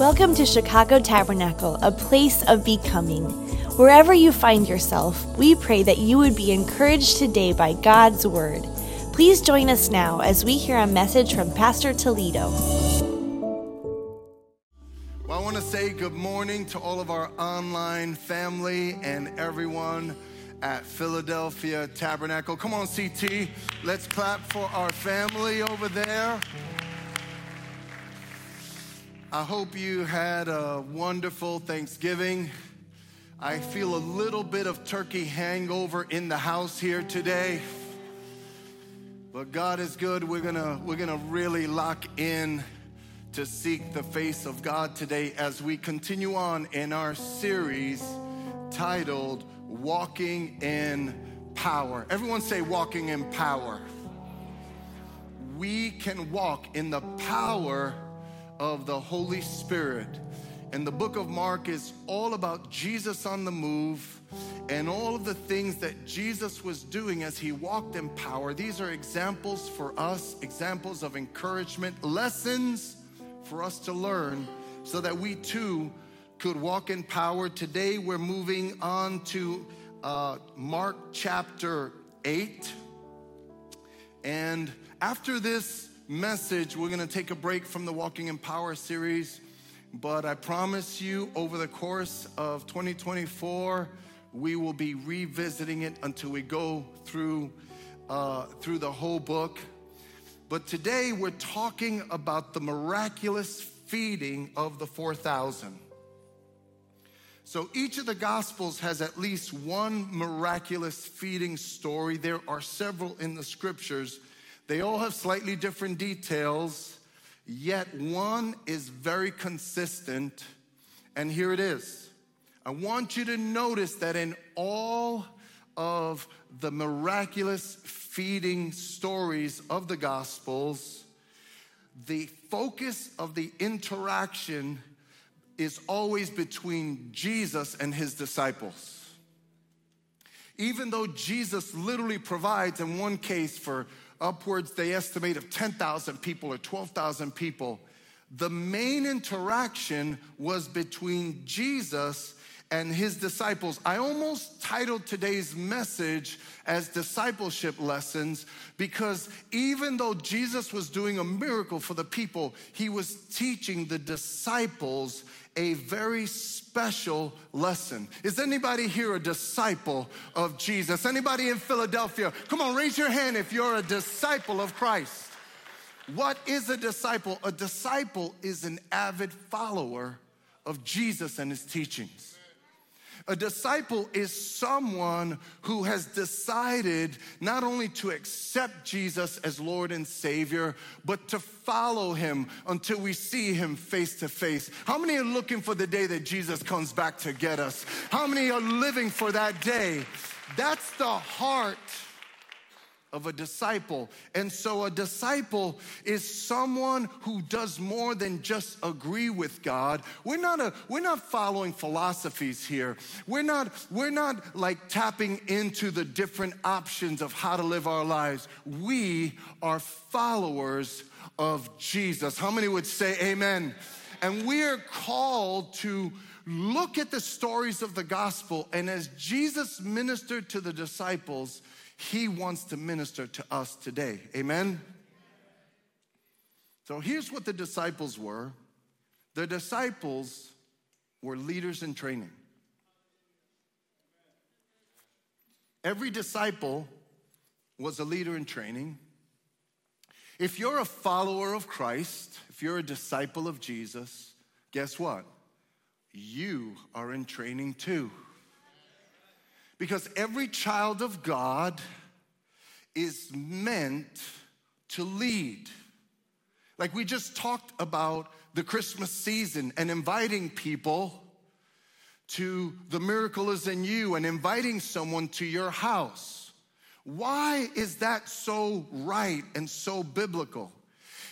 Welcome to Chicago Tabernacle, a place of becoming. Wherever you find yourself, we pray that you would be encouraged today by God's Word. Please join us now as we hear a message from Pastor Toledo. Well, I want to say good morning to all of our online family and everyone at Philadelphia Tabernacle. Come on, CT, let's clap for our family over there. I hope you had a wonderful Thanksgiving. I feel a little bit of turkey hangover in the house here today. But God is good. We're going to we're going to really lock in to seek the face of God today as we continue on in our series titled Walking in Power. Everyone say walking in power. We can walk in the power of the Holy Spirit. And the book of Mark is all about Jesus on the move and all of the things that Jesus was doing as he walked in power. These are examples for us, examples of encouragement, lessons for us to learn so that we too could walk in power. Today we're moving on to uh, Mark chapter 8. And after this message, we're gonna take a break from the Walking in Power series. But I promise you, over the course of 2024, we will be revisiting it until we go through uh, through the whole book. But today we're talking about the miraculous feeding of the 4,000. So each of the Gospels has at least one miraculous feeding story. There are several in the scriptures. They all have slightly different details, yet one is very consistent. And here it is. I want you to notice that in all of the miraculous feeding stories of the Gospels, the focus of the interaction is always between Jesus and his disciples. Even though Jesus literally provides, in one case, for upwards, they estimate, of 10,000 people or 12,000 people, the main interaction was between Jesus and his disciples. I almost titled today's message as discipleship lessons because even though Jesus was doing a miracle for the people, he was teaching the disciples a very special lesson. Is anybody here a disciple of Jesus? Anybody in Philadelphia? Come on, raise your hand if you're a disciple of Christ. What is a disciple? A disciple is an avid follower of Jesus and his teachings. A disciple is someone who has decided not only to accept Jesus as Lord and Savior, but to follow him until we see him face to face. How many are looking for the day that Jesus comes back to get us? How many are living for that day? That's the heart of a disciple. And so a disciple is someone who does more than just agree with God. We're not a we're not following philosophies here. We're not we're not like tapping into the different options of how to live our lives. We are followers of Jesus. How many would say amen? And we are called to look at the stories of the gospel and as Jesus ministered to the disciples, he wants to minister to us today. Amen? So here's what the disciples were the disciples were leaders in training. Every disciple was a leader in training. If you're a follower of Christ, if you're a disciple of Jesus, guess what? You are in training too. Because every child of God is meant to lead. Like we just talked about the Christmas season and inviting people to the miracle is in you and inviting someone to your house. Why is that so right and so biblical?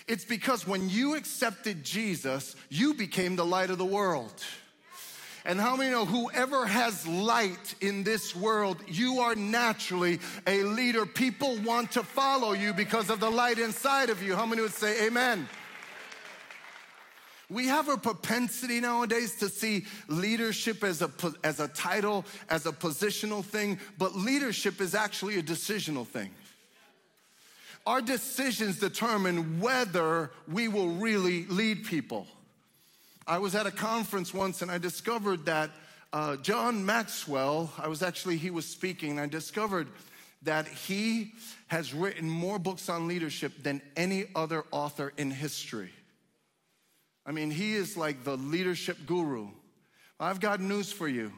It's because when you accepted Jesus, you became the light of the world. And how many know whoever has light in this world, you are naturally a leader. People want to follow you because of the light inside of you. How many would say amen? We have a propensity nowadays to see leadership as a, as a title, as a positional thing, but leadership is actually a decisional thing. Our decisions determine whether we will really lead people. I was at a conference once and I discovered that uh, John Maxwell, I was actually, he was speaking, and I discovered that he has written more books on leadership than any other author in history. I mean, he is like the leadership guru. I've got news for you.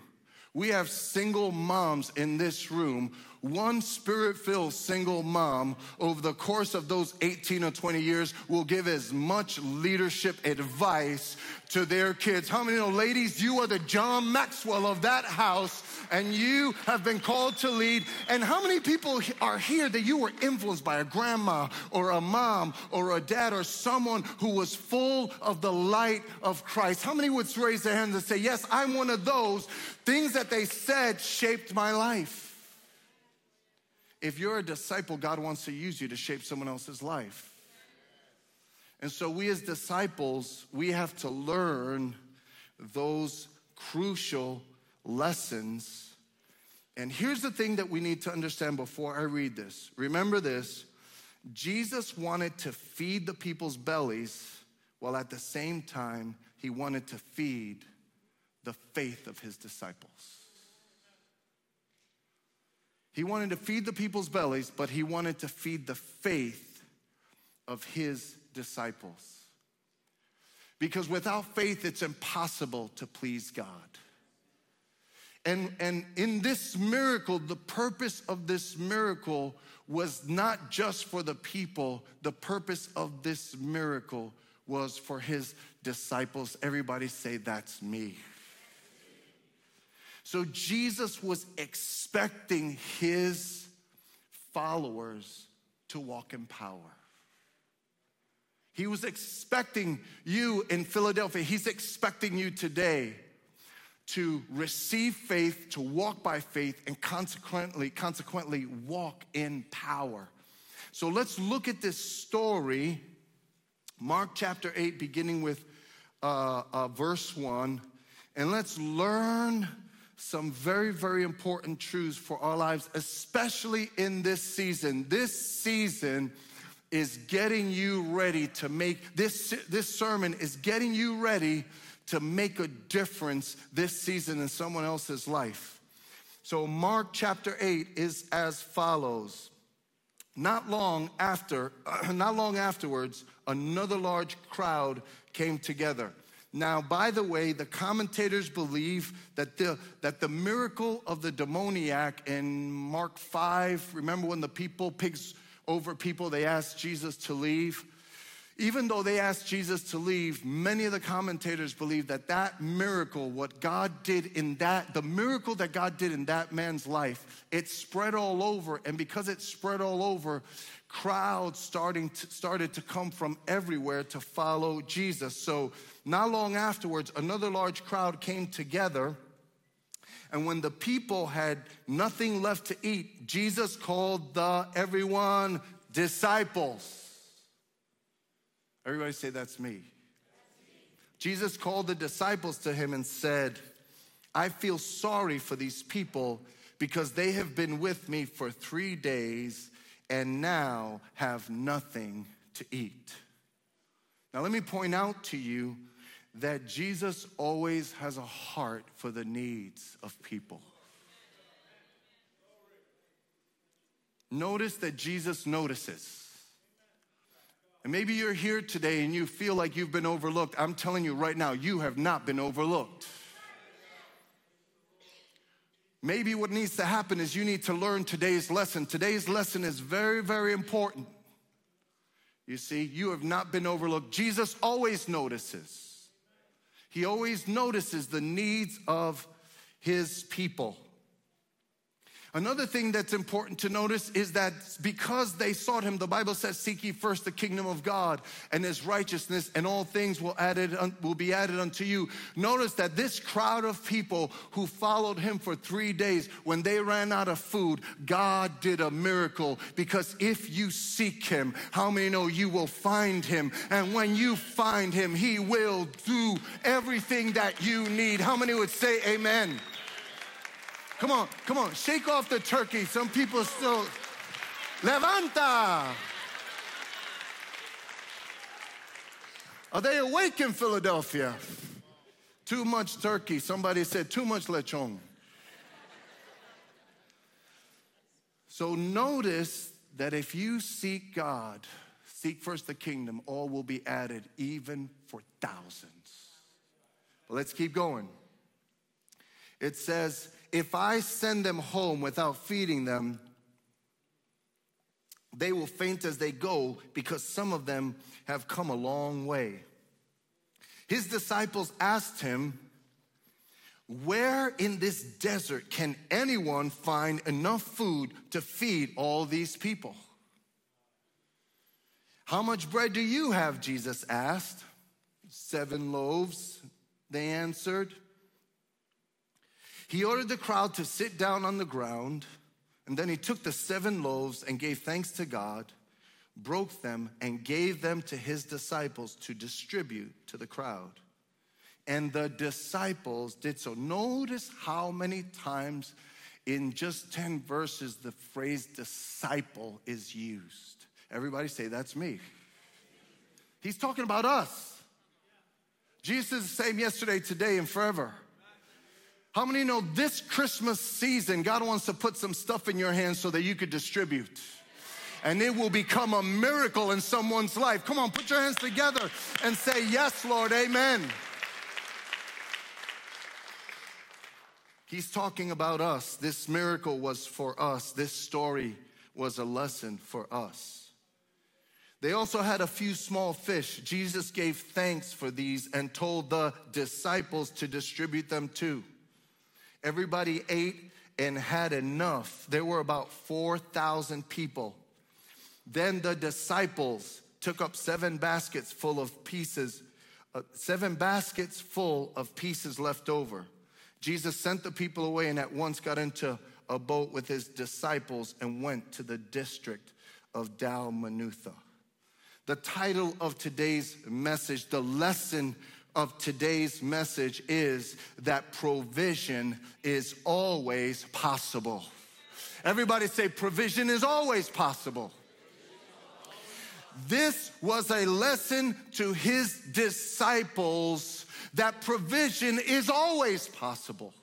We have single moms in this room one spirit filled single mom over the course of those 18 or 20 years will give as much leadership advice to their kids. How many know, ladies, you are the John Maxwell of that house and you have been called to lead? And how many people are here that you were influenced by a grandma or a mom or a dad or someone who was full of the light of Christ? How many would raise their hands and say, Yes, I'm one of those? Things that they said shaped my life. If you're a disciple, God wants to use you to shape someone else's life. And so, we as disciples, we have to learn those crucial lessons. And here's the thing that we need to understand before I read this. Remember this Jesus wanted to feed the people's bellies, while at the same time, he wanted to feed the faith of his disciples. He wanted to feed the people's bellies, but he wanted to feed the faith of his disciples. Because without faith, it's impossible to please God. And, and in this miracle, the purpose of this miracle was not just for the people, the purpose of this miracle was for his disciples. Everybody say, That's me. So Jesus was expecting his followers to walk in power. He was expecting you in Philadelphia, he's expecting you today to receive faith, to walk by faith, and consequently, consequently walk in power. So let's look at this story, Mark chapter 8, beginning with uh, uh, verse 1, and let's learn some very, very important truths for our lives, especially in this season. This season is getting you ready to make this, this sermon is getting you ready to make a difference this season in someone else's life. So, Mark chapter 8 is as follows. Not long after, not long afterwards, another large crowd came together. Now, by the way, the commentators believe that the, that the miracle of the demoniac in Mark 5, remember when the people, pigs over people, they asked Jesus to leave? Even though they asked Jesus to leave, many of the commentators believe that that miracle, what God did in that, the miracle that God did in that man's life, it spread all over. And because it spread all over, crowds starting to, started to come from everywhere to follow Jesus. So, not long afterwards, another large crowd came together. And when the people had nothing left to eat, Jesus called the everyone disciples. Everybody say, That's me. Jesus called the disciples to him and said, I feel sorry for these people because they have been with me for three days and now have nothing to eat. Now, let me point out to you that Jesus always has a heart for the needs of people. Notice that Jesus notices. And maybe you're here today and you feel like you've been overlooked. I'm telling you right now, you have not been overlooked. Maybe what needs to happen is you need to learn today's lesson. Today's lesson is very, very important. You see, you have not been overlooked. Jesus always notices, He always notices the needs of His people. Another thing that's important to notice is that because they sought him, the Bible says, "Seek ye first the kingdom of God and His righteousness, and all things will added will be added unto you." Notice that this crowd of people who followed him for three days, when they ran out of food, God did a miracle. Because if you seek Him, how many know you will find Him? And when you find Him, He will do everything that you need. How many would say Amen? Come on, come on, shake off the turkey. Some people still. Levanta! Are they awake in Philadelphia? Too much turkey. Somebody said too much lechon. So notice that if you seek God, seek first the kingdom, all will be added, even for thousands. But let's keep going. It says, if I send them home without feeding them, they will faint as they go because some of them have come a long way. His disciples asked him, Where in this desert can anyone find enough food to feed all these people? How much bread do you have? Jesus asked. Seven loaves, they answered. He ordered the crowd to sit down on the ground, and then he took the seven loaves and gave thanks to God, broke them, and gave them to his disciples to distribute to the crowd. And the disciples did so. Notice how many times in just 10 verses the phrase disciple is used. Everybody say, That's me. He's talking about us. Jesus is the same yesterday, today, and forever. How many know this Christmas season, God wants to put some stuff in your hands so that you could distribute? And it will become a miracle in someone's life. Come on, put your hands together and say, Yes, Lord, amen. He's talking about us. This miracle was for us. This story was a lesson for us. They also had a few small fish. Jesus gave thanks for these and told the disciples to distribute them too. Everybody ate and had enough. There were about 4,000 people. Then the disciples took up seven baskets full of pieces, uh, seven baskets full of pieces left over. Jesus sent the people away and at once got into a boat with his disciples and went to the district of Dalmanutha. The title of today's message, the lesson of today's message is that provision is always possible. Everybody say, provision is always possible. This was a lesson to his disciples that provision is always possible.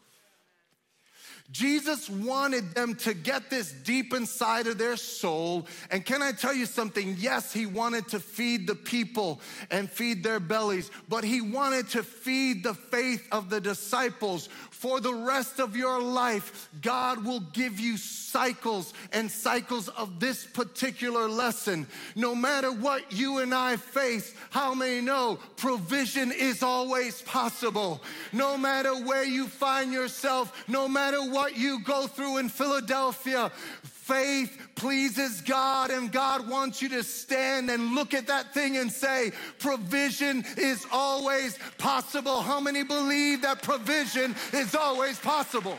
Jesus wanted them to get this deep inside of their soul. And can I tell you something? Yes, he wanted to feed the people and feed their bellies, but he wanted to feed the faith of the disciples for the rest of your life, God will give you cycles and cycles of this particular lesson. No matter what you and I face, how many know provision is always possible? No matter where you find yourself, no matter what you go through in Philadelphia, faith pleases God, and God wants you to stand and look at that thing and say, Provision is always possible. How many believe that provision is always possible?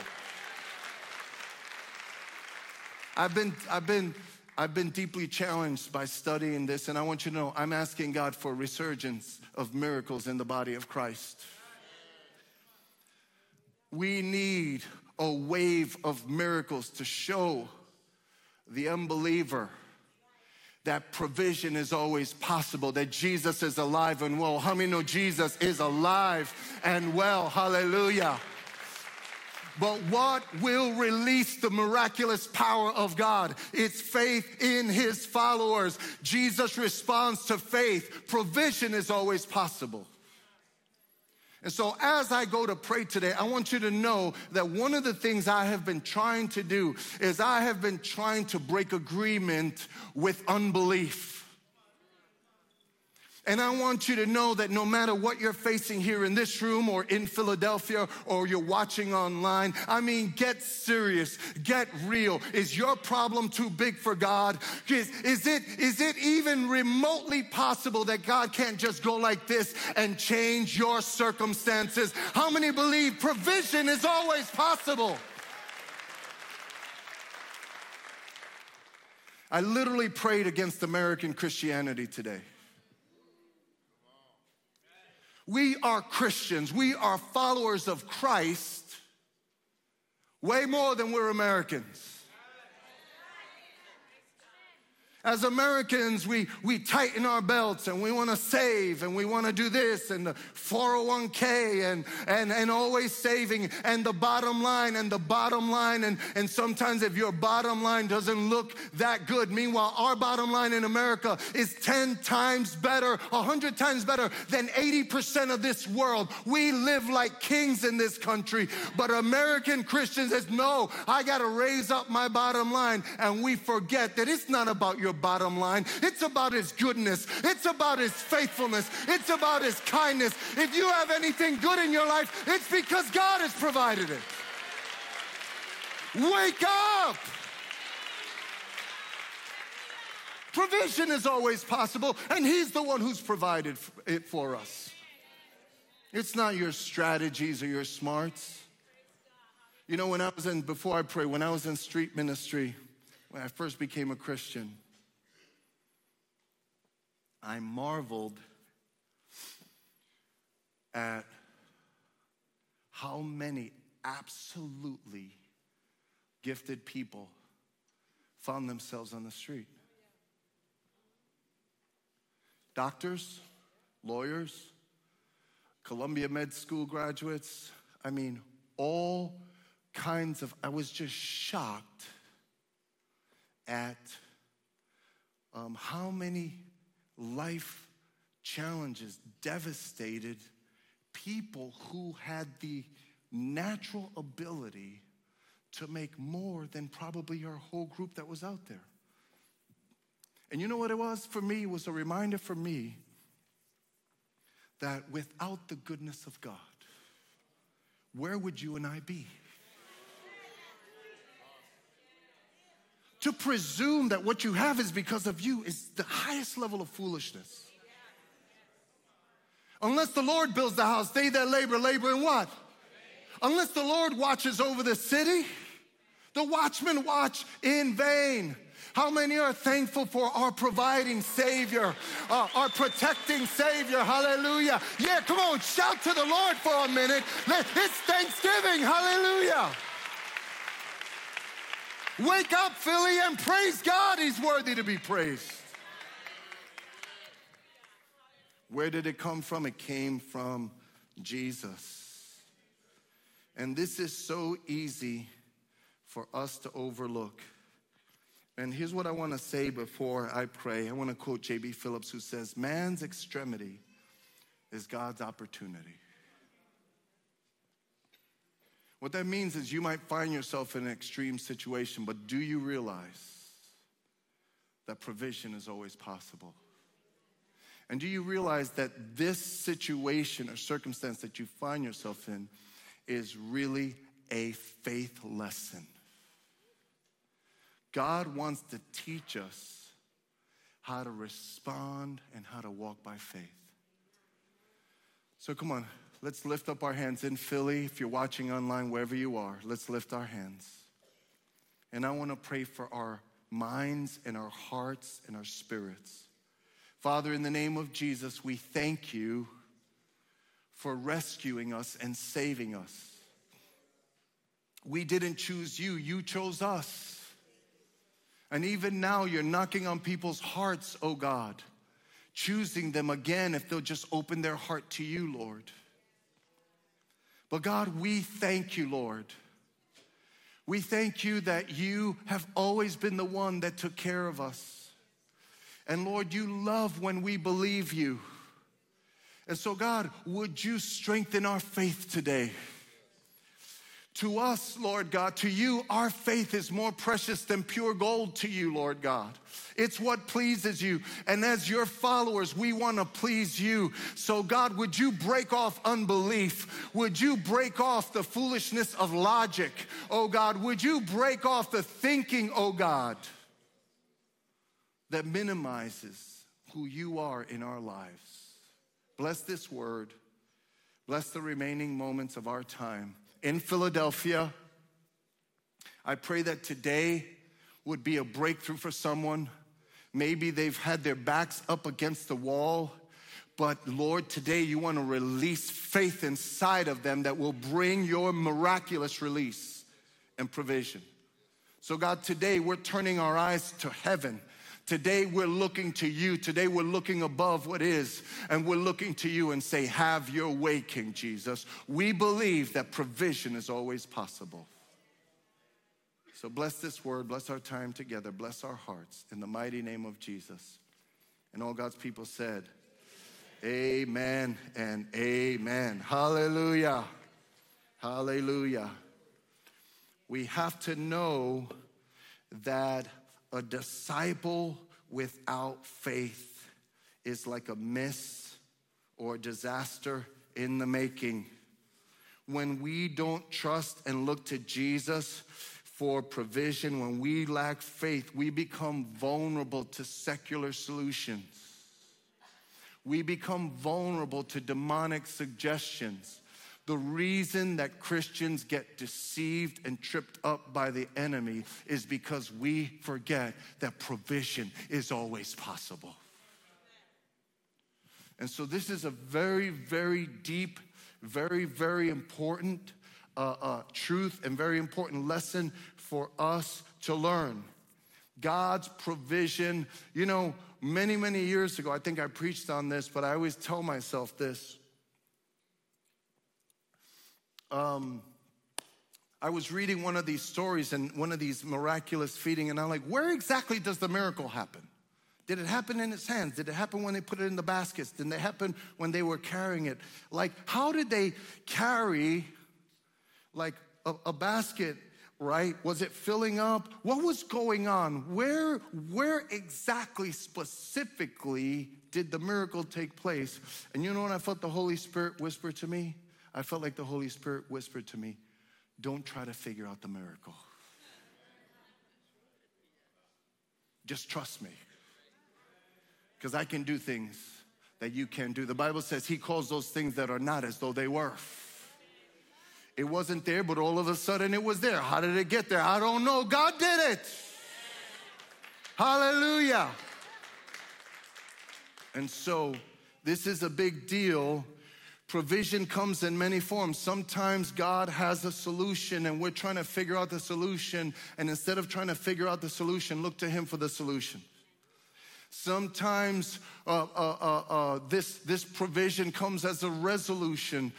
I've been, I've been, I've been deeply challenged by studying this, and I want you to know I'm asking God for a resurgence of miracles in the body of Christ. We need a wave of miracles to show the unbeliever that provision is always possible, that Jesus is alive and well. How many know Jesus is alive and well? Hallelujah. But what will release the miraculous power of God? It's faith in his followers. Jesus responds to faith. Provision is always possible. And so, as I go to pray today, I want you to know that one of the things I have been trying to do is I have been trying to break agreement with unbelief. And I want you to know that no matter what you're facing here in this room or in Philadelphia or you're watching online, I mean, get serious, get real. Is your problem too big for God? Is, is, it, is it even remotely possible that God can't just go like this and change your circumstances? How many believe provision is always possible? I literally prayed against American Christianity today. We are Christians. We are followers of Christ way more than we're Americans. As Americans, we, we tighten our belts and we want to save and we want to do this and the 401k and, and, and always saving and the bottom line and the bottom line. And, and sometimes if your bottom line doesn't look that good, meanwhile, our bottom line in America is 10 times better, 100 times better than 80% of this world. We live like kings in this country, but American Christians says, no, I got to raise up my bottom line. And we forget that it's not about your your bottom line. It's about His goodness, it's about His faithfulness, it's about His kindness. If you have anything good in your life, it's because God has provided it. Wake up! Provision is always possible, and He's the one who's provided it for us. It's not your strategies or your smarts. You know, when I was in, before I pray, when I was in street ministry, when I first became a Christian, I marveled at how many absolutely gifted people found themselves on the street. Doctors, lawyers, Columbia Med School graduates, I mean, all kinds of, I was just shocked at um, how many life challenges devastated people who had the natural ability to make more than probably our whole group that was out there. And you know what it was for me? It was a reminder for me that without the goodness of God, where would you and I be? To presume that what you have is because of you is the highest level of foolishness. Unless the Lord builds the house, they that labor, labor in what? Unless the Lord watches over the city, the watchmen watch in vain. How many are thankful for our providing Savior, uh, our protecting Savior? Hallelujah. Yeah, come on, shout to the Lord for a minute. It's Thanksgiving. Hallelujah. Wake up, Philly, and praise God. He's worthy to be praised. Where did it come from? It came from Jesus. And this is so easy for us to overlook. And here's what I want to say before I pray. I want to quote J.B. Phillips, who says, Man's extremity is God's opportunity. What that means is you might find yourself in an extreme situation, but do you realize that provision is always possible? And do you realize that this situation or circumstance that you find yourself in is really a faith lesson? God wants to teach us how to respond and how to walk by faith. So come on, Let's lift up our hands in Philly. If you're watching online, wherever you are, let's lift our hands. And I want to pray for our minds and our hearts and our spirits. Father, in the name of Jesus, we thank you for rescuing us and saving us. We didn't choose you, you chose us. And even now, you're knocking on people's hearts, oh God, choosing them again if they'll just open their heart to you, Lord. But God, we thank you, Lord. We thank you that you have always been the one that took care of us. And Lord, you love when we believe you. And so, God, would you strengthen our faith today? To us, Lord God, to you, our faith is more precious than pure gold to you, Lord God. It's what pleases you. And as your followers, we want to please you. So, God, would you break off unbelief? Would you break off the foolishness of logic? Oh, God, would you break off the thinking, oh, God, that minimizes who you are in our lives? Bless this word. Bless the remaining moments of our time in Philadelphia. I pray that today would be a breakthrough for someone. Maybe they've had their backs up against the wall, but Lord, today you want to release faith inside of them that will bring your miraculous release and provision. So, God, today we're turning our eyes to heaven Today we're looking to you. Today we're looking above what is, and we're looking to you and say, Have your way, King Jesus. We believe that provision is always possible. So bless this word, bless our time together, bless our hearts in the mighty name of Jesus. And all God's people said, Amen and amen. Hallelujah. Hallelujah. We have to know that a disciple without faith is like a miss or disaster in the making. When we don't trust and look to Jesus for provision, when we lack faith, we become vulnerable to secular solutions. We become vulnerable to demonic suggestions. The reason that Christians get deceived and tripped up by the enemy is because we forget that provision is always possible. And so, this is a very, very deep, very, very important uh, uh, truth and very important lesson for us to learn. God's provision. You know, many, many years ago, I think I preached on this, but I always tell myself this um, I was reading one of these stories and one of these miraculous feeding, and I'm like, where exactly does the miracle happen? Did it happen in its hands? Did it happen when they put it in the baskets? Did it happen when they were carrying it? Like, how did they carry like a, a basket right was it filling up what was going on where where exactly specifically did the miracle take place and you know what i felt the holy spirit whisper to me I felt like the Holy Spirit whispered to me, Don't try to figure out the miracle. Just trust me. Because I can do things that you can do. The Bible says He calls those things that are not as though they were. It wasn't there, but all of a sudden it was there. How did it get there? I don't know. God did it. Hallelujah. And so, this is a big deal Provision comes in many forms. Sometimes God has a solution and we're trying to figure out the solution. And instead of trying to figure out the solution, look to Him for the solution. Sometimes uh, uh, uh, uh, this, this provision comes as a resolution.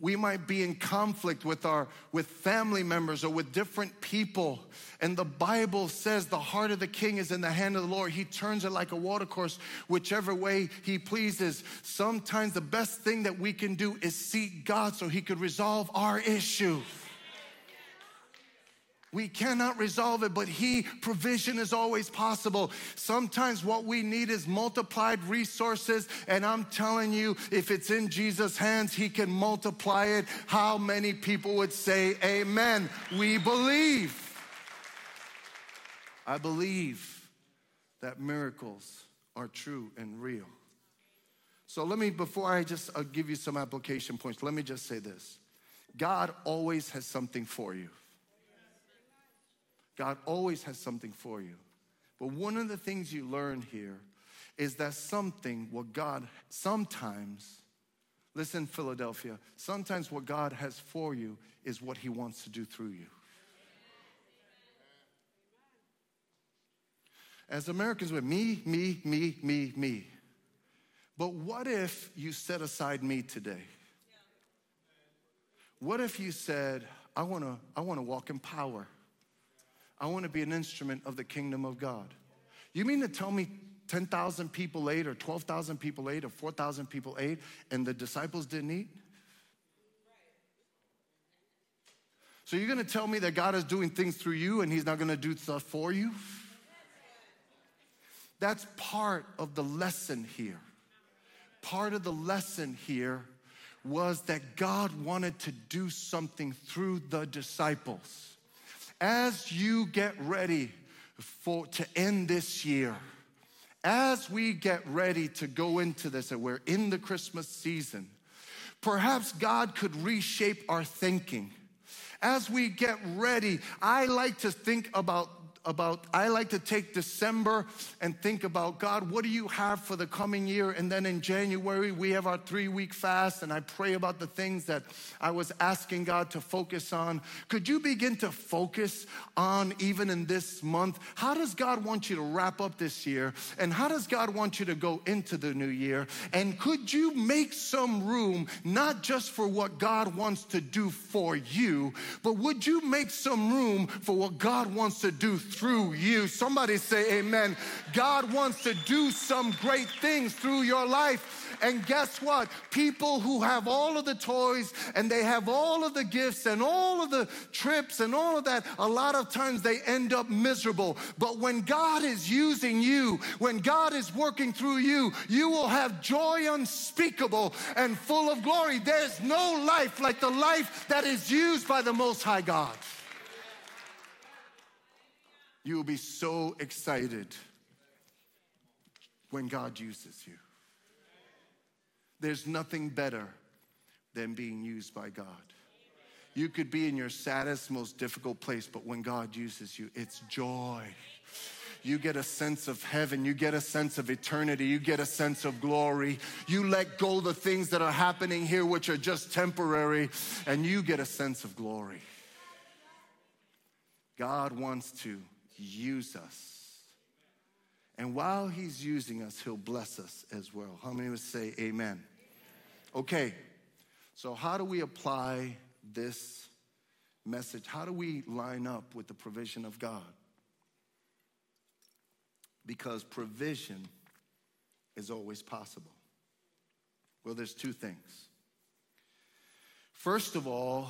We might be in conflict with our with family members or with different people. And the Bible says the heart of the king is in the hand of the Lord. He turns it like a watercourse, whichever way he pleases. Sometimes the best thing that we can do is seek God so he could resolve our issue. We cannot resolve it, but He, provision is always possible. Sometimes what we need is multiplied resources, and I'm telling you, if it's in Jesus' hands, He can multiply it. How many people would say, Amen? We believe. I believe that miracles are true and real. So let me, before I just I'll give you some application points, let me just say this God always has something for you. God always has something for you. But one of the things you learn here is that something, what God sometimes, listen, Philadelphia, sometimes what God has for you is what He wants to do through you. As Americans, we're me, me, me, me, me. But what if you set aside me today? What if you said, I wanna, I wanna walk in power? I want to be an instrument of the kingdom of God. You mean to tell me 10,000 people ate, or 12,000 people ate, or 4,000 people ate, and the disciples didn't eat? So you're gonna tell me that God is doing things through you and He's not gonna do stuff for you? That's part of the lesson here. Part of the lesson here was that God wanted to do something through the disciples. As you get ready for to end this year, as we get ready to go into this, and we're in the Christmas season, perhaps God could reshape our thinking. As we get ready, I like to think about about, I like to take December and think about, God, what do you have for the coming year? And then in January, we have our three week fast, and I pray about the things that I was asking God to focus on. Could you begin to focus on, even in this month, how does God want you to wrap up this year? And how does God want you to go into the new year? And could you make some room, not just for what God wants to do for you, but would you make some room for what God wants to do through you. Somebody say amen. God wants to do some great things through your life. And guess what? People who have all of the toys and they have all of the gifts and all of the trips and all of that, a lot of times they end up miserable. But when God is using you, when God is working through you, you will have joy unspeakable and full of glory. There's no life like the life that is used by the Most High God. You will be so excited when God uses you. There's nothing better than being used by God. You could be in your saddest, most difficult place, but when God uses you, it's joy. You get a sense of heaven. You get a sense of eternity. You get a sense of glory. You let go the things that are happening here, which are just temporary, and you get a sense of glory. God wants to use us. And while he's using us, he'll bless us as well. How many would say amen? Okay, so how do we apply this message? How do we line up with the provision of God? Because provision is always possible. Well, there's two things. First of all,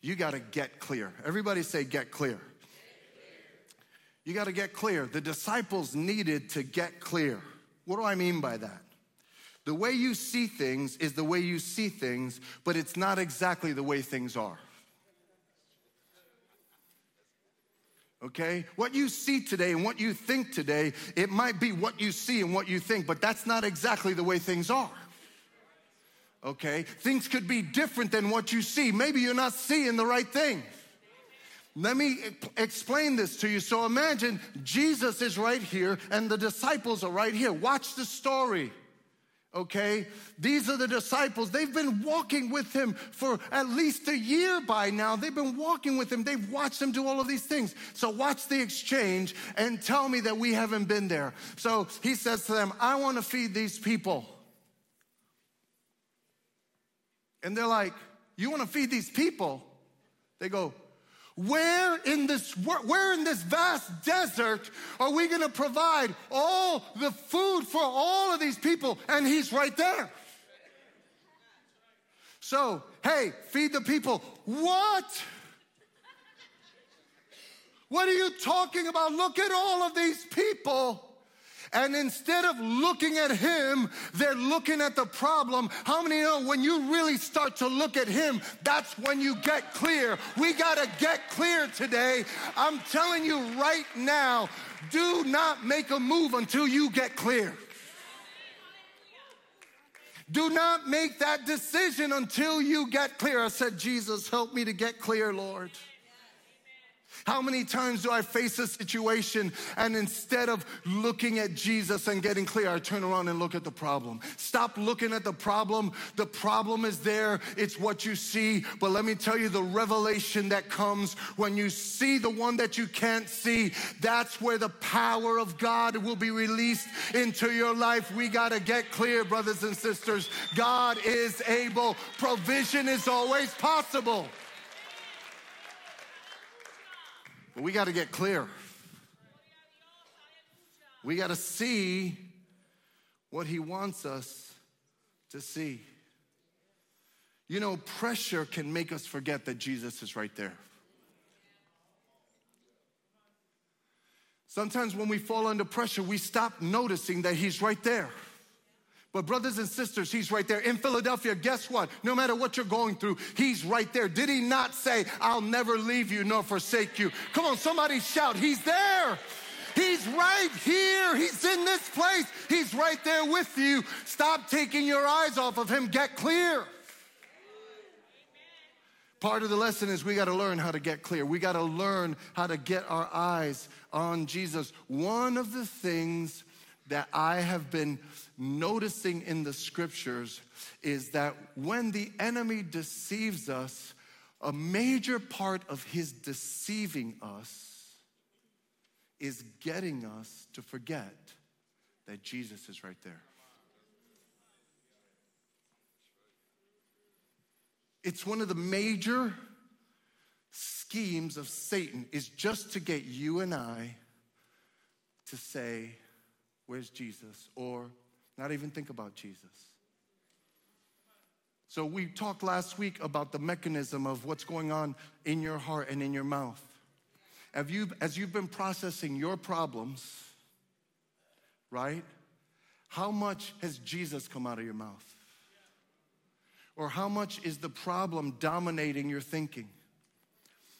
you got to get clear. Everybody say, get clear. You got to get clear. The disciples needed to get clear. What do I mean by that? The way you see things is the way you see things, but it's not exactly the way things are. Okay? What you see today and what you think today, it might be what you see and what you think, but that's not exactly the way things are. Okay? Things could be different than what you see. Maybe you're not seeing the right thing. Let me explain this to you. So imagine Jesus is right here and the disciples are right here. Watch the story. Okay, these are the disciples. They've been walking with him for at least a year by now. They've been walking with him. They've watched him do all of these things. So, watch the exchange and tell me that we haven't been there. So, he says to them, I want to feed these people. And they're like, You want to feed these people? They go, where in this where in this vast desert are we going to provide all the food for all of these people? And he's right there. So hey feed the people. What? What are you talking about? Look at all of these people and instead of looking at him, they're looking at the problem. How many know when you really start to look at him, that's when you get clear? We got to get clear today. I'm telling you right now, do not make a move until you get clear. Do not make that decision until you get clear. I said, Jesus, help me to get clear, Lord. How many times do I face a situation and instead of looking at Jesus and getting clear, I turn around and look at the problem? Stop looking at the problem. The problem is there, it's what you see. But let me tell you the revelation that comes when you see the one that you can't see, that's where the power of God will be released into your life. We got to get clear, brothers and sisters. God is able, provision is always possible. But we got to get clear. We got to see what he wants us to see. You know, pressure can make us forget that Jesus is right there. Sometimes when we fall under pressure, we stop noticing that He's right there. But, brothers and sisters, He's right there. In Philadelphia, guess what? No matter what you're going through, He's right there. Did He not say, I'll never leave you nor forsake you? Come on, somebody shout, He's there. He's right here. He's in this place. He's right there with you. Stop taking your eyes off of Him. Get clear. Part of the lesson is we got to learn how to get clear. We got to learn how to get our eyes on Jesus. One of the things that I have been noticing in the scriptures is that when the enemy deceives us, a major part of his deceiving us is getting us to forget that Jesus is right there. It's one of the major schemes of Satan is just to get you and I to say, Where's Jesus? Or not even think about Jesus. So, we talked last week about the mechanism of what's going on in your heart and in your mouth. Have you, as you've been processing your problems, right? How much has Jesus come out of your mouth? Or how much is the problem dominating your thinking?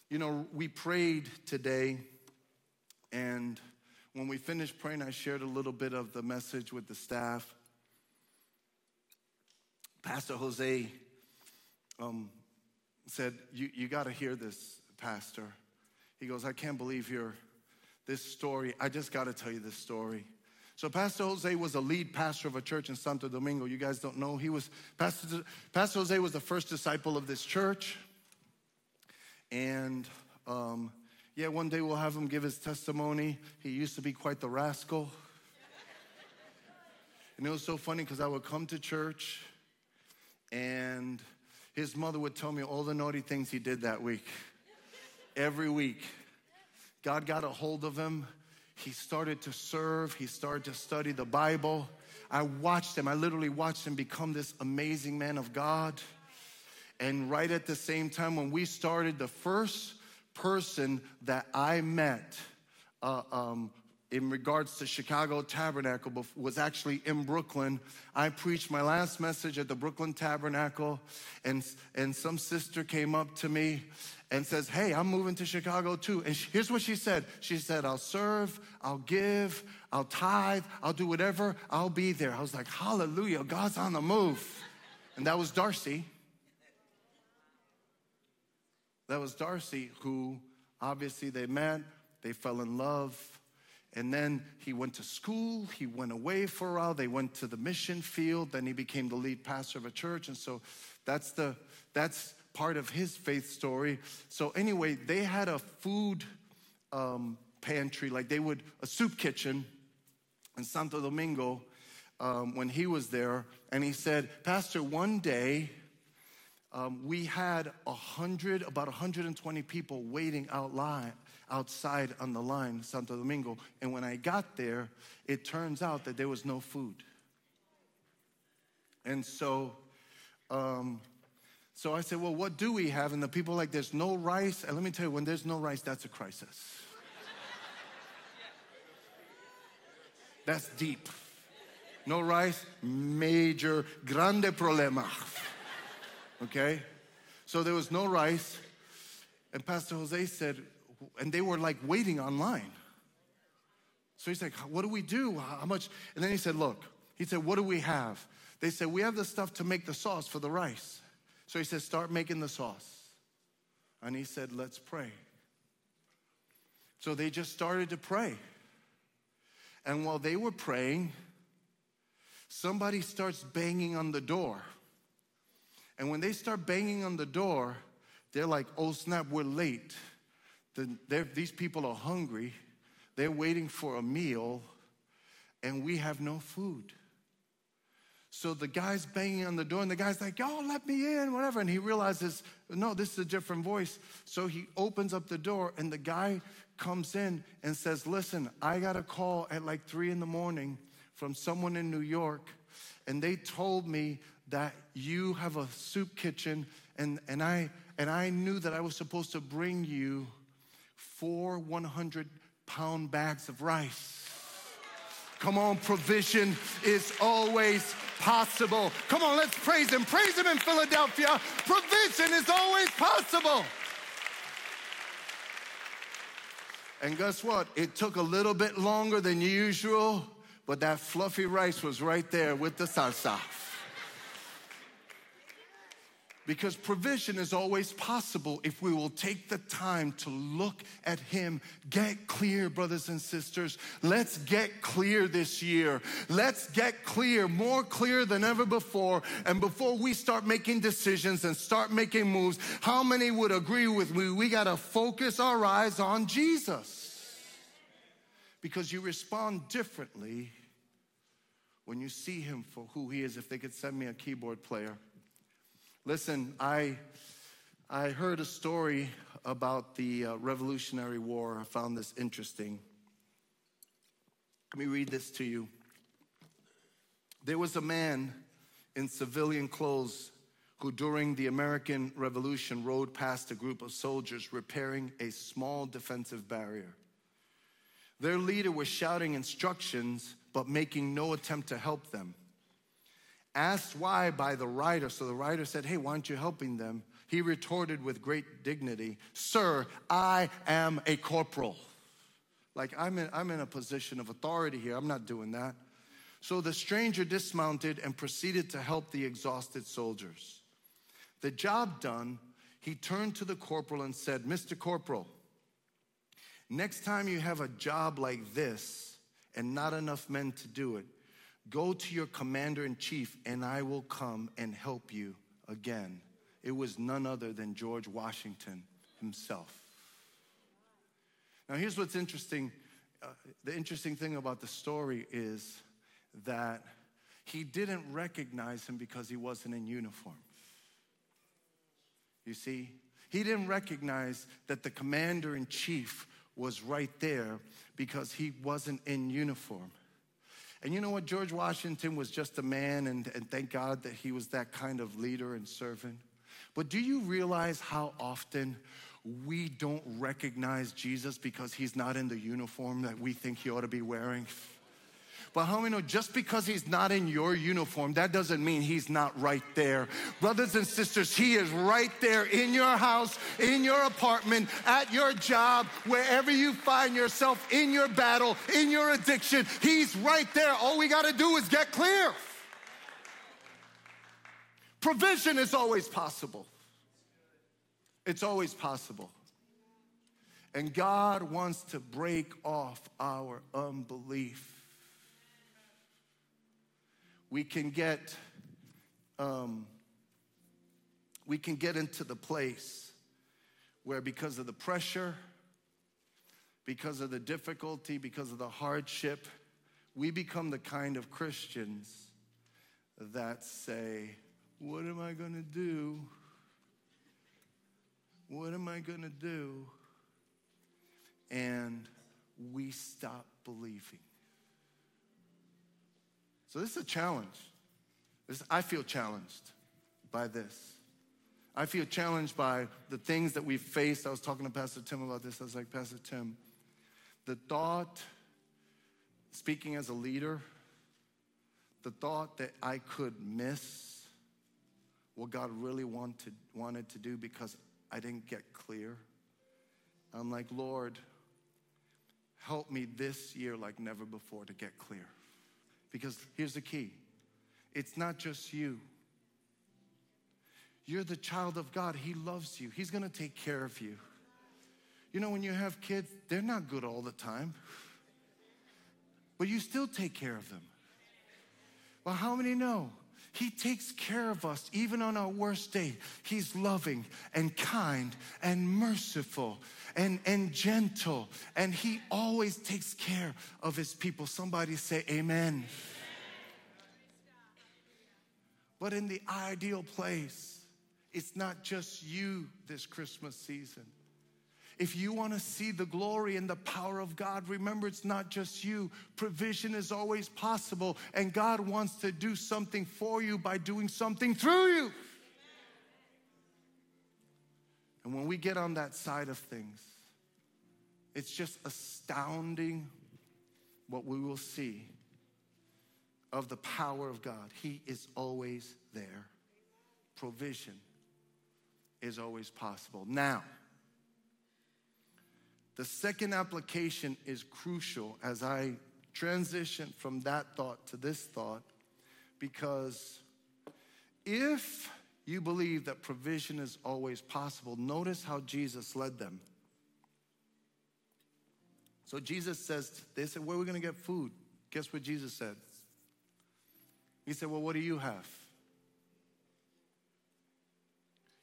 You know, we prayed today, and when we finished praying, I shared a little bit of the message with the staff. Pastor Jose um, said, You, you got to hear this, Pastor. He goes, I can't believe you're this story. I just got to tell you this story. So Pastor Jose was a lead pastor of a church in Santo Domingo. You guys don't know. He was Pastor, pastor Jose was the first disciple of this church. And um, yeah, one day we'll have him give his testimony. He used to be quite the rascal. And it was so funny because I would come to church and his mother would tell me all the naughty things he did that week. Every week. God got a hold of him he started to serve, he started to study the Bible. I watched him, I literally watched him become this amazing man of God. And right at the same time, when we started, the first person that I met uh, um, in regards to Chicago Tabernacle was actually in Brooklyn. I preached my last message at the Brooklyn Tabernacle, and, and some sister came up to me and says, Hey, I'm moving to Chicago too. And she, here's what she said She said, I'll serve, I'll give, I'll tithe, I'll do whatever, I'll be there. I was like, Hallelujah, God's on the move. And that was Darcy. That was Darcy, who obviously they met, they fell in love. And then he went to school, he went away for a while, they went to the mission field, then he became the lead pastor of a church. And so that's the that's part of his faith story. So, anyway, they had a food um, pantry, like they would, a soup kitchen in Santo Domingo um, when he was there. And he said, Pastor, one day, um, we had hundred, about 120 people waiting out line, outside on the line, Santo Domingo. And when I got there, it turns out that there was no food. And so um, so I said, Well, what do we have? And the people like, There's no rice. And let me tell you, when there's no rice, that's a crisis. That's deep. No rice, major, grande problema. Okay? So there was no rice. And Pastor Jose said, and they were like waiting online. So he's like, What do we do? How much? And then he said, Look, he said, What do we have? They said, We have the stuff to make the sauce for the rice. So he said, Start making the sauce. And he said, Let's pray. So they just started to pray. And while they were praying, somebody starts banging on the door. And when they start banging on the door, they're like, oh snap, we're late. The, these people are hungry. They're waiting for a meal, and we have no food. So the guy's banging on the door, and the guy's like, Yo, let me in, whatever. And he realizes, No, this is a different voice. So he opens up the door, and the guy comes in and says, Listen, I got a call at like three in the morning from someone in New York, and they told me that you have a soup kitchen and, and I and I knew that I was supposed to bring you four 100 pound bags of rice. Come on, provision is always possible. Come on, let's praise Him. Praise Him in Philadelphia. Provision is always possible. And guess what? It took a little bit longer than usual, but that fluffy rice was right there with the salsa. Because provision is always possible if we will take the time to look at Him. Get clear, brothers and sisters. Let's get clear this year. Let's get clear, more clear than ever before. And before we start making decisions and start making moves, how many would agree with me? We got to focus our eyes on Jesus. Because you respond differently when you see Him for who He is. If they could send me a keyboard player. Listen, I, I heard a story about the uh, Revolutionary War. I found this interesting. Let me read this to you. There was a man in civilian clothes who, during the American Revolution, rode past a group of soldiers repairing a small defensive barrier. Their leader was shouting instructions, but making no attempt to help them. Asked why by the writer, so the writer said, Hey, why aren't you helping them? He retorted with great dignity, Sir, I am a corporal. Like, I'm in, I'm in a position of authority here. I'm not doing that. So the stranger dismounted and proceeded to help the exhausted soldiers. The job done, he turned to the corporal and said, Mr. Corporal, next time you have a job like this and not enough men to do it, Go to your commander in chief, and I will come and help you again. It was none other than George Washington himself. Now, here's what's interesting. Uh, the interesting thing about the story is that he didn't recognize him because he wasn't in uniform. You see, he didn't recognize that the commander in chief was right there because he wasn't in uniform. And you know what? George Washington was just a man, and, and thank God that he was that kind of leader and servant. But do you realize how often we don't recognize Jesus because he's not in the uniform that we think he ought to be wearing? But how many know just because he's not in your uniform, that doesn't mean he's not right there. Brothers and sisters, he is right there in your house, in your apartment, at your job, wherever you find yourself in your battle, in your addiction. He's right there. All we got to do is get clear. Provision is always possible. It's always possible. And God wants to break off our unbelief we can get um, we can get into the place where because of the pressure because of the difficulty because of the hardship we become the kind of christians that say what am i going to do? What am i going to do? And we stop believing so this is a challenge. This, I feel challenged by this. I feel challenged by the things that we've faced. I was talking to Pastor Tim about this. I was like, Pastor Tim, the thought, speaking as a leader, the thought that I could miss what God really wanted, wanted to do because I didn't get clear. I'm like, Lord, help me this year like never before to get clear. Because here's the key it's not just you. You're the child of God. He loves you. He's gonna take care of you. You know, when you have kids, they're not good all the time, but you still take care of them. Well, how many know? He takes care of us even on our worst day. He's loving and kind and merciful and, and gentle, and He always takes care of His people. Somebody say, Amen. But in the ideal place, it's not just you this Christmas season. If you want to see the glory and the power of God, remember it's not just you. Provision is always possible, and God wants to do something for you by doing something through you. And when we get on that side of things, it's just astounding what we will see of the power of God. He is always there. Provision is always possible. Now, the second application is crucial as I transition from that thought to this thought because if you believe that provision is always possible, notice how Jesus led them. So Jesus says, they said, Where are we going to get food? Guess what Jesus said? He said, Well, what do you have?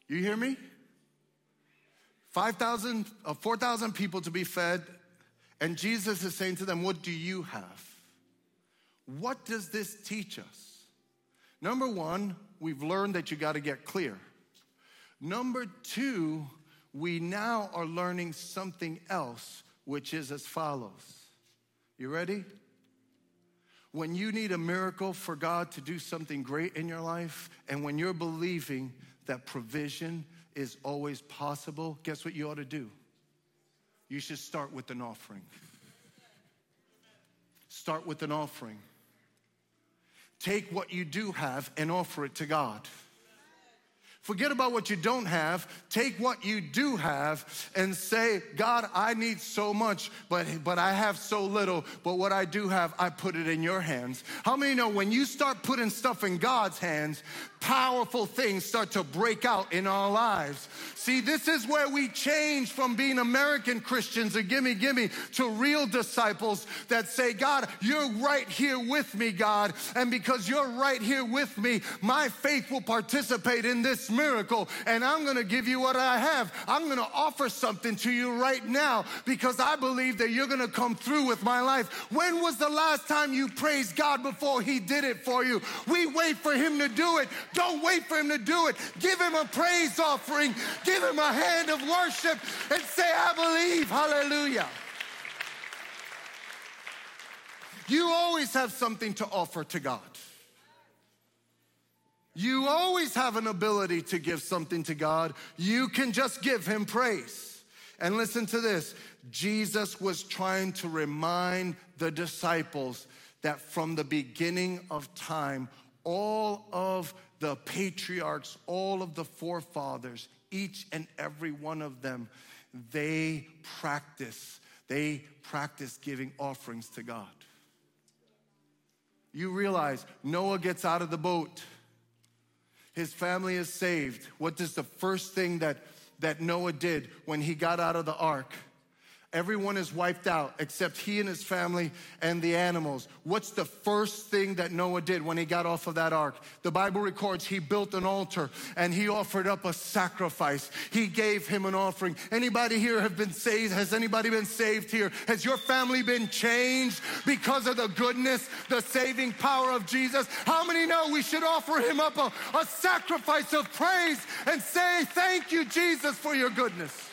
You hear me? 5,000, uh, 4,000 people to be fed, and Jesus is saying to them, What do you have? What does this teach us? Number one, we've learned that you got to get clear. Number two, we now are learning something else, which is as follows. You ready? When you need a miracle for God to do something great in your life, and when you're believing that provision is always possible, guess what you ought to do? You should start with an offering. Start with an offering. Take what you do have and offer it to God. Forget about what you don't have. Take what you do have and say, God, I need so much, but, but I have so little. But what I do have, I put it in your hands. How many know when you start putting stuff in God's hands, powerful things start to break out in our lives. See, this is where we change from being American Christians and gimme, gimme to real disciples that say, God, you're right here with me, God. And because you're right here with me, my faith will participate in this miracle. And I'm going to give you what I have. I'm going to offer something to you right now because I believe that you're going to come through with my life. When was the last time you praised God before he did it for you? We wait for him to do it. Don't wait for him to do it. Give him a praise offering. Give him a hand of worship and say, I believe. Hallelujah. You always have something to offer to God. You always have an ability to give something to God. You can just give him praise. And listen to this Jesus was trying to remind the disciples that from the beginning of time, all of the patriarchs, all of the forefathers, each and every one of them, they practice, they practice giving offerings to God. You realize Noah gets out of the boat. His family is saved. What is the first thing that, that Noah did when he got out of the ark? Everyone is wiped out except he and his family and the animals. What's the first thing that Noah did when he got off of that ark? The Bible records he built an altar and he offered up a sacrifice. He gave him an offering. Anybody here have been saved? Has anybody been saved here? Has your family been changed because of the goodness, the saving power of Jesus? How many know we should offer him up a, a sacrifice of praise and say, Thank you, Jesus, for your goodness?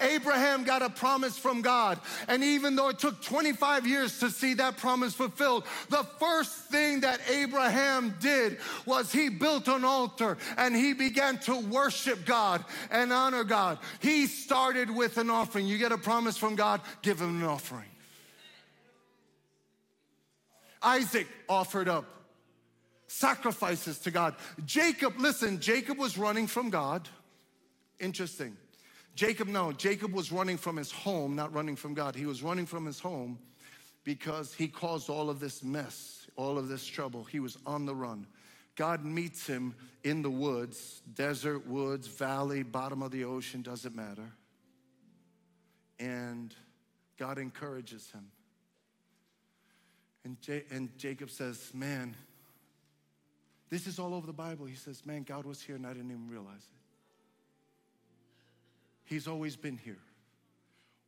Abraham got a promise from God. And even though it took 25 years to see that promise fulfilled, the first thing that Abraham did was he built an altar and he began to worship God and honor God. He started with an offering. You get a promise from God, give him an offering. Isaac offered up sacrifices to God. Jacob, listen, Jacob was running from God. Interesting. Jacob, no, Jacob was running from his home, not running from God. He was running from his home because he caused all of this mess, all of this trouble. He was on the run. God meets him in the woods, desert, woods, valley, bottom of the ocean, doesn't matter. And God encourages him. And, J- and Jacob says, Man, this is all over the Bible. He says, Man, God was here and I didn't even realize it. He's always been here.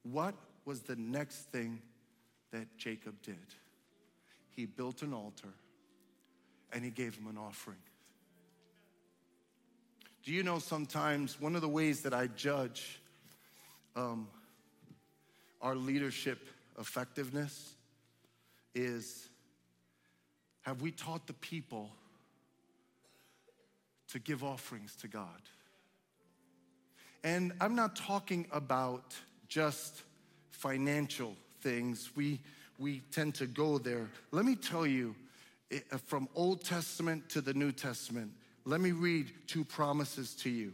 What was the next thing that Jacob did? He built an altar and he gave him an offering. Do you know sometimes one of the ways that I judge um, our leadership effectiveness is have we taught the people to give offerings to God? And I'm not talking about just financial things. We, we tend to go there. Let me tell you, uh, from Old Testament to the New Testament, let me read two promises to you.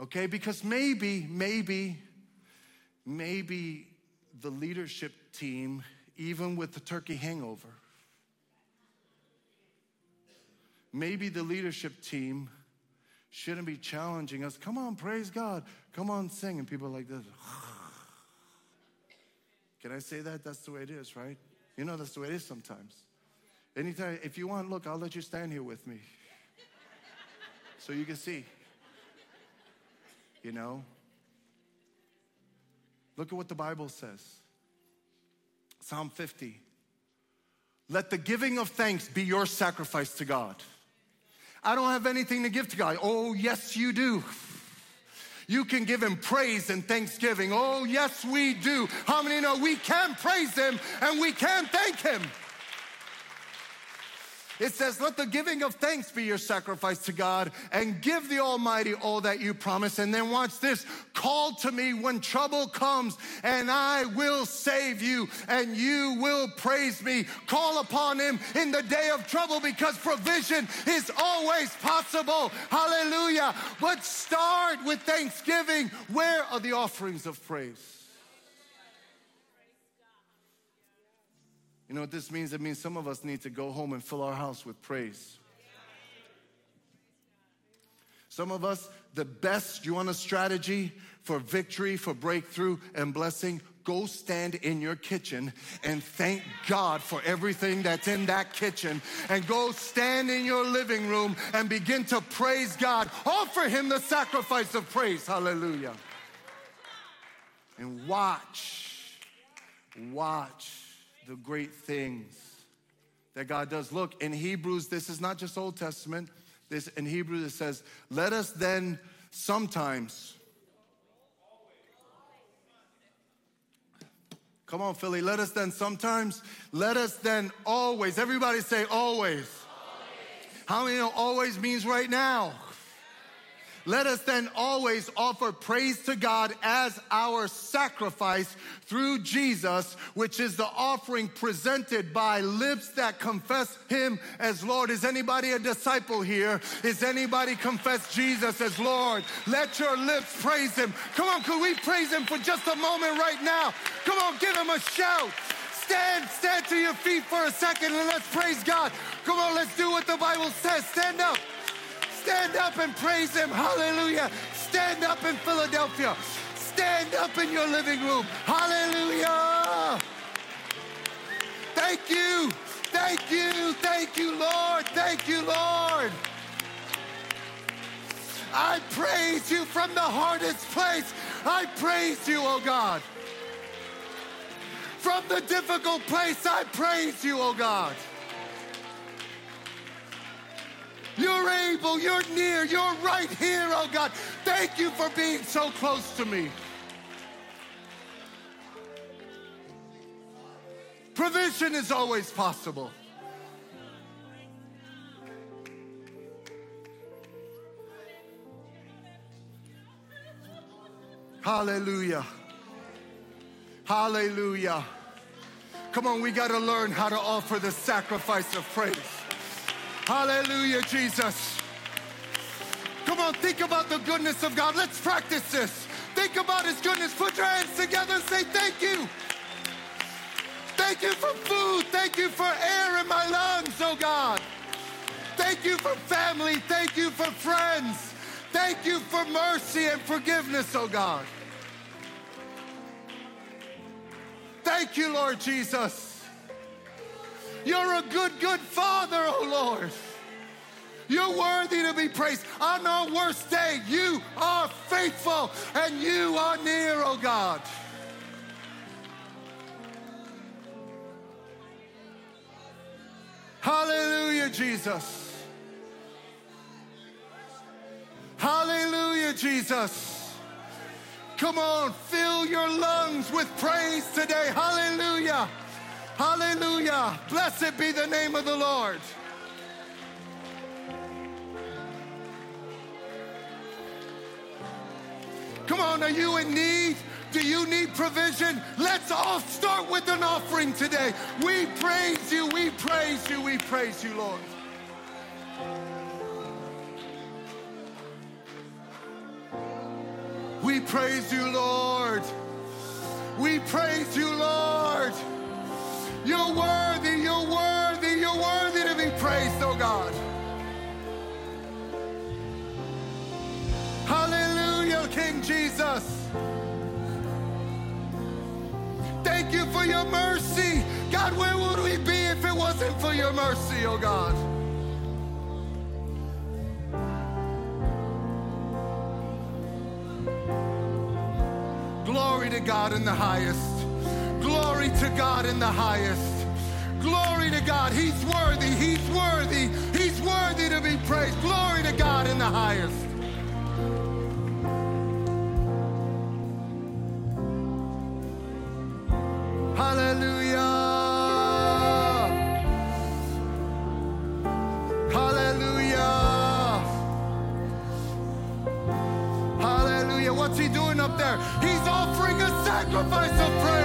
Okay? Because maybe, maybe, maybe the leadership team, even with the turkey hangover, maybe the leadership team shouldn't be challenging us. Come on, praise God. Come on, sing. And people like this. Can I say that? That's the way it is, right? You know, that's the way it is sometimes. Anytime, if you want, look, I'll let you stand here with me so you can see. You know? Look at what the Bible says Psalm 50. Let the giving of thanks be your sacrifice to God. I don't have anything to give to God. Oh, yes, you do. You can give him praise and thanksgiving. Oh, yes, we do. How many know we can praise him and we can thank him? It says, Let the giving of thanks be your sacrifice to God and give the Almighty all that you promise. And then watch this call to me when trouble comes, and I will save you and you will praise me. Call upon Him in the day of trouble because provision is always possible. Hallelujah. But start with thanksgiving. Where are the offerings of praise? You know what this means? It means some of us need to go home and fill our house with praise. Some of us, the best, you want a strategy for victory, for breakthrough and blessing? Go stand in your kitchen and thank God for everything that's in that kitchen. And go stand in your living room and begin to praise God. Offer Him the sacrifice of praise. Hallelujah. And watch, watch the great things that God does. Look, in Hebrews, this is not just Old Testament. This in Hebrews it says, "Let us then sometimes." Come on, Philly. Let us then sometimes. Let us then always. Everybody say always. always. How many know always means right now? Let us then always offer praise to God as our sacrifice through Jesus, which is the offering presented by lips that confess Him as Lord. Is anybody a disciple here? Is anybody confess Jesus as Lord? Let your lips praise Him. Come on, could we praise Him for just a moment right now? Come on, give Him a shout. Stand, stand to your feet for a second and let's praise God. Come on, let's do what the Bible says. Stand up. Stand up and praise Him. Hallelujah. Stand up in Philadelphia. Stand up in your living room. Hallelujah. Thank you. Thank you. Thank you, Lord. Thank you, Lord. I praise you from the hardest place. I praise you, oh God. From the difficult place, I praise you, oh God. You're able, you're near, you're right here, oh God. Thank you for being so close to me. Provision is always possible. Hallelujah. Hallelujah. Come on, we got to learn how to offer the sacrifice of praise. Hallelujah, Jesus. Come on, think about the goodness of God. Let's practice this. Think about His goodness. Put your hands together and say, Thank you. Thank you for food. Thank you for air in my lungs, oh God. Thank you for family. Thank you for friends. Thank you for mercy and forgiveness, oh God. Thank you, Lord Jesus. You're a good, good Father, oh Lord. You're worthy to be praised. On our worst day, you are faithful and you are near, oh God. Hallelujah, Jesus. Hallelujah, Jesus. Come on, fill your lungs with praise today. Hallelujah. Hallelujah. Blessed be the name of the Lord. Come on, are you in need? Do you need provision? Let's all start with an offering today. We praise you, we praise you, we praise you, Lord. We praise you, Lord. We praise you, Lord. You're worthy, you're worthy, you're worthy to be praised, oh God. Hallelujah, King Jesus. Thank you for your mercy. God, where would we be if it wasn't for your mercy, oh God? Glory to God in the highest. Glory to God in the highest. Glory to God. He's worthy. He's worthy. He's worthy to be praised. Glory to God in the highest. Hallelujah. Hallelujah. Hallelujah. What's he doing up there? He's offering a sacrifice of praise.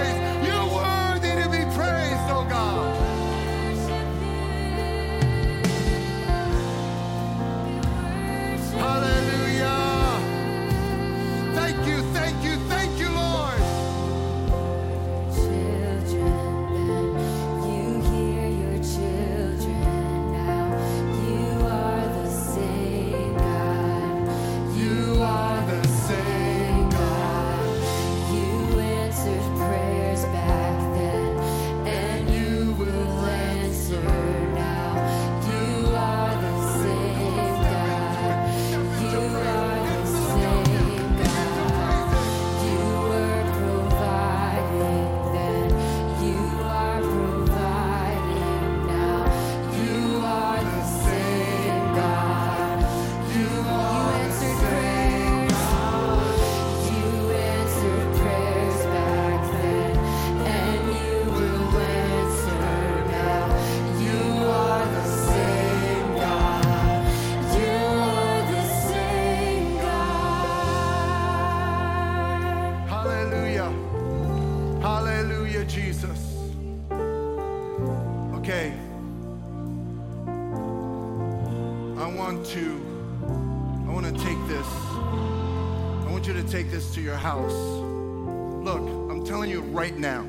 Your house. Look, I'm telling you right now.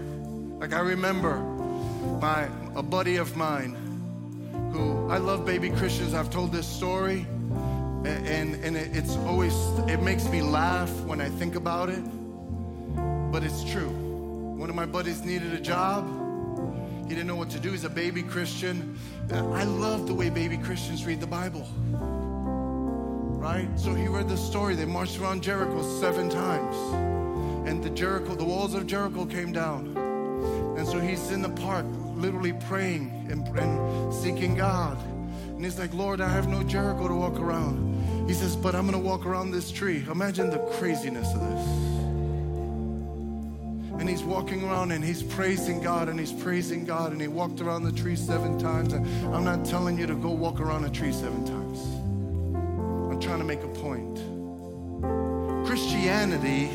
Like I remember my a buddy of mine who I love baby Christians. I've told this story and and it, it's always it makes me laugh when I think about it but it's true. One of my buddies needed a job. He didn't know what to do. He's a baby Christian. I love the way baby Christians read the Bible. Right? So he read the story. They marched around Jericho seven times. And the Jericho, the walls of Jericho came down. And so he's in the park, literally praying and, and seeking God. And he's like, Lord, I have no Jericho to walk around. He says, but I'm gonna walk around this tree. Imagine the craziness of this and he's walking around and he's praising God and he's praising God and he walked around the tree seven times. I'm not telling you to go walk around a tree seven times. Trying to make a point. Christianity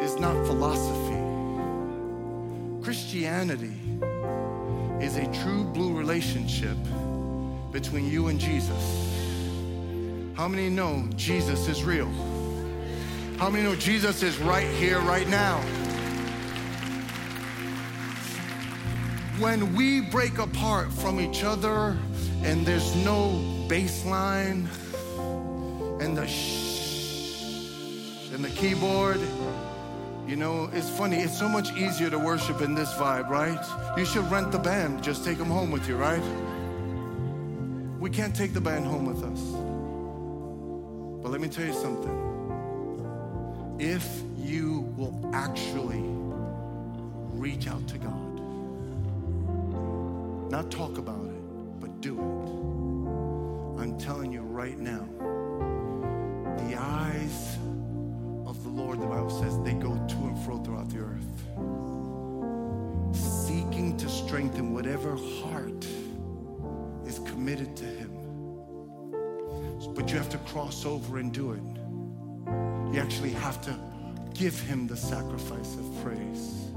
is not philosophy. Christianity is a true blue relationship between you and Jesus. How many know Jesus is real? How many know Jesus is right here, right now? When we break apart from each other and there's no baseline and the shh and the keyboard, you know, it's funny. It's so much easier to worship in this vibe, right? You should rent the band, just take them home with you, right? We can't take the band home with us. But let me tell you something if you will actually reach out to God, not talk about it, but do it, I'm telling you right now, the eyes of the Lord, the Bible says, they go to and fro throughout the earth, seeking to strengthen whatever heart is committed to Him. But you have to cross over and do it. You actually have to give Him the sacrifice of praise.